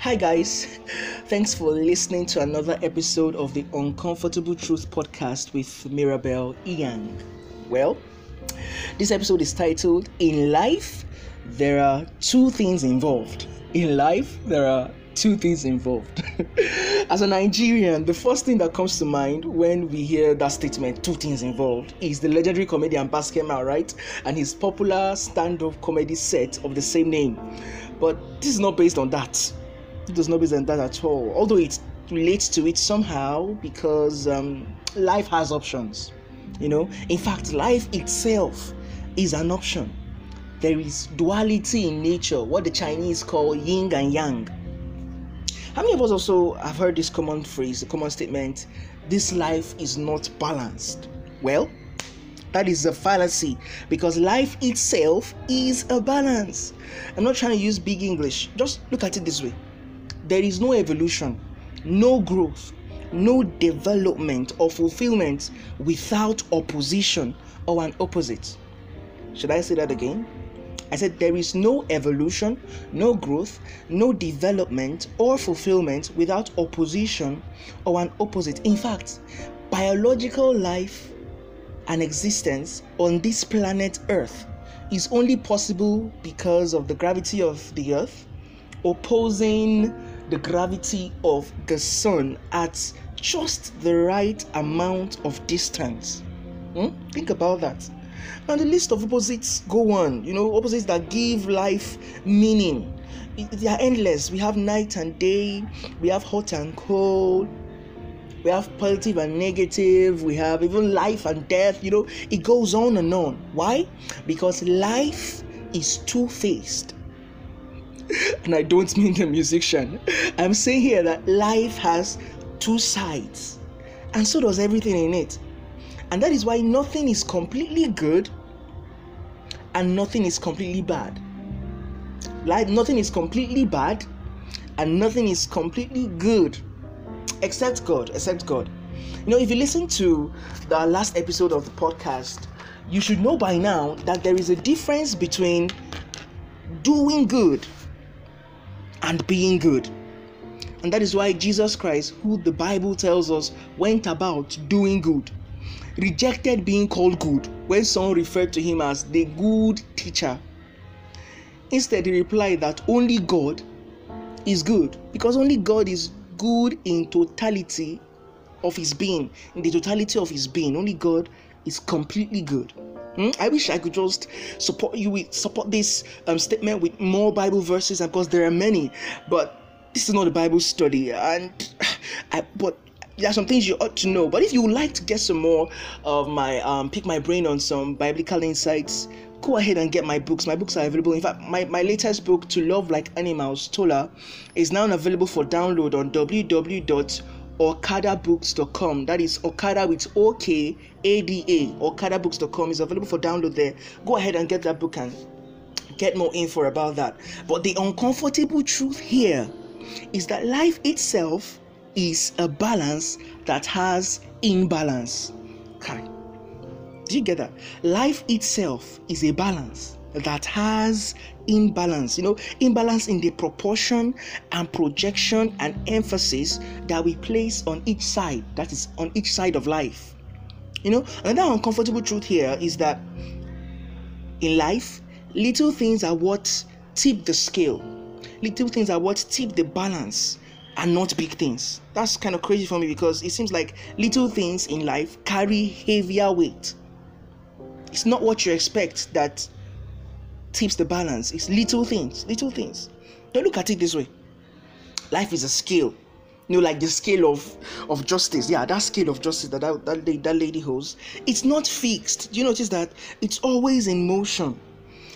Hi, guys. Thanks for listening to another episode of the Uncomfortable Truth podcast with Mirabel Ian. Well, this episode is titled In Life, There Are Two Things Involved. In life, there are two things involved. As a Nigerian, the first thing that comes to mind when we hear that statement, two things involved, is the legendary comedian Basketmouth, right? And his popular stand up comedy set of the same name. But this is not based on that. Does not on that at all. Although it relates to it somehow because um, life has options. You know, in fact, life itself is an option. There is duality in nature, what the Chinese call yin and yang how many of us also have heard this common phrase, the common statement, this life is not balanced? Well, that is a fallacy because life itself is a balance. I'm not trying to use big English, just look at it this way there is no evolution, no growth, no development or fulfillment without opposition or an opposite. Should I say that again? I said there is no evolution, no growth, no development or fulfillment without opposition or an opposite. In fact, biological life and existence on this planet Earth is only possible because of the gravity of the Earth opposing the gravity of the Sun at just the right amount of distance. Hmm? Think about that. And the list of opposites go on, you know, opposites that give life meaning. They are endless. We have night and day, we have hot and cold, we have positive and negative, we have even life and death, you know, it goes on and on. Why? Because life is two faced. And I don't mean the musician. I'm saying here that life has two sides, and so does everything in it. And that is why nothing is completely good and nothing is completely bad. Like nothing is completely bad and nothing is completely good except God, except God. You know, if you listen to the last episode of the podcast, you should know by now that there is a difference between doing good and being good. And that is why Jesus Christ, who the Bible tells us went about doing good, rejected being called good when someone referred to him as the good teacher. Instead, he replied that only God is good because only God is good in totality of his being, in the totality of his being. Only God is completely good. Hmm? I wish I could just support you with support this um, statement with more Bible verses, because there are many, but this is not a Bible study, and I, but there are some things you ought to know. But if you would like to get some more of my um, pick my brain on some biblical insights, go ahead and get my books. My books are available. In fact, my, my latest book, To Love Like Animals, Tola, is now available for download on www.okadabooks.com. That is Okada with O K A D A. Okadabooks.com is available for download there. Go ahead and get that book and get more info about that. But the uncomfortable truth here is that life itself is a balance that has imbalance. Okay. Do you get that? Life itself is a balance that has imbalance. You know, imbalance in the proportion and projection and emphasis that we place on each side, that is, on each side of life. You know, another uncomfortable truth here is that in life, little things are what tip the scale, little things are what tip the balance and not big things. That's kind of crazy for me because it seems like little things in life carry heavier weight. It's not what you expect that tips the balance. It's little things, little things. Don't look at it this way. Life is a scale. You know, like the scale of of justice. Yeah, that scale of justice that that, that, that lady holds. It's not fixed. Do you notice that? It's always in motion.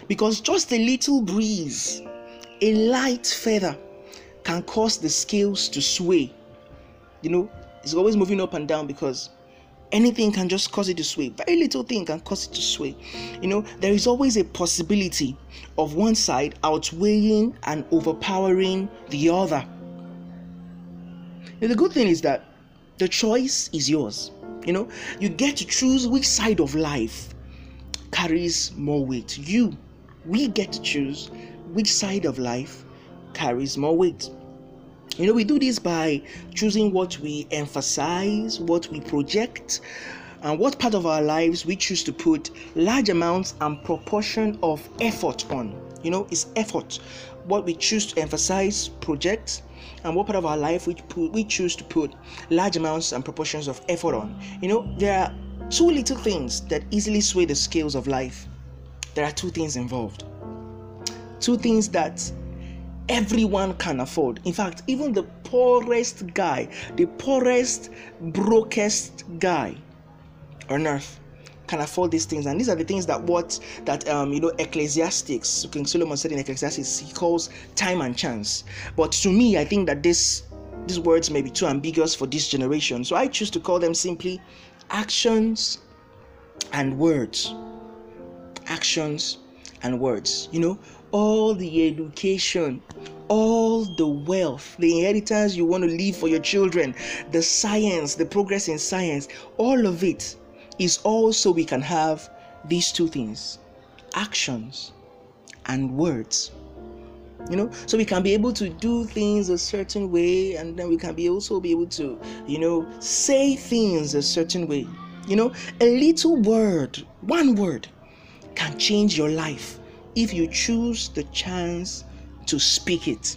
Because just a little breeze, a light feather, can cause the scales to sway. You know, it's always moving up and down because anything can just cause it to sway. Very little thing can cause it to sway. You know, there is always a possibility of one side outweighing and overpowering the other. The good thing is that the choice is yours. You know, you get to choose which side of life carries more weight. You, we get to choose which side of life carries more weight. You know, we do this by choosing what we emphasize, what we project, and what part of our lives we choose to put large amounts and proportion of effort on. You know, it's effort. What we choose to emphasize, project, and what part of our life we, put, we choose to put large amounts and proportions of effort on. You know, there are two little things that easily sway the scales of life. There are two things involved. Two things that everyone can afford. In fact, even the poorest guy, the poorest, brokest guy on earth can afford these things. And these are the things that what that um you know ecclesiastics king solomon said in ecclesiastes he calls time and chance. But to me i think that this these words may be too ambiguous for this generation. So i choose to call them simply actions and words. Actions and words. You know all the education all the wealth, the inheritance you want to leave for your children, the science, the progress in science, all of it is all so we can have these two things actions and words. You know so we can be able to do things a certain way and then we can be also be able to you know say things a certain way. You know a little word one word can change your life if you choose the chance to speak it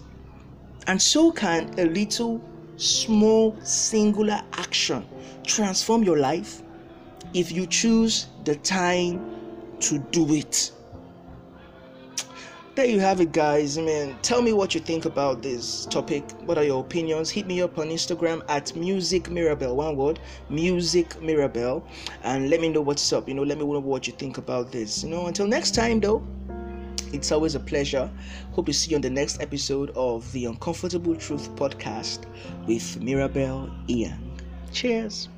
and so can a little small singular action transform your life if you choose the time to do it. There you have it, guys. I mean, tell me what you think about this topic. What are your opinions? Hit me up on Instagram at Music Mirabel. One word, Music Mirabel, and let me know what's up. You know, let me know what you think about this. You know, until next time, though. It's always a pleasure. Hope to see you on the next episode of the Uncomfortable Truth podcast with Mirabel Ian. Cheers.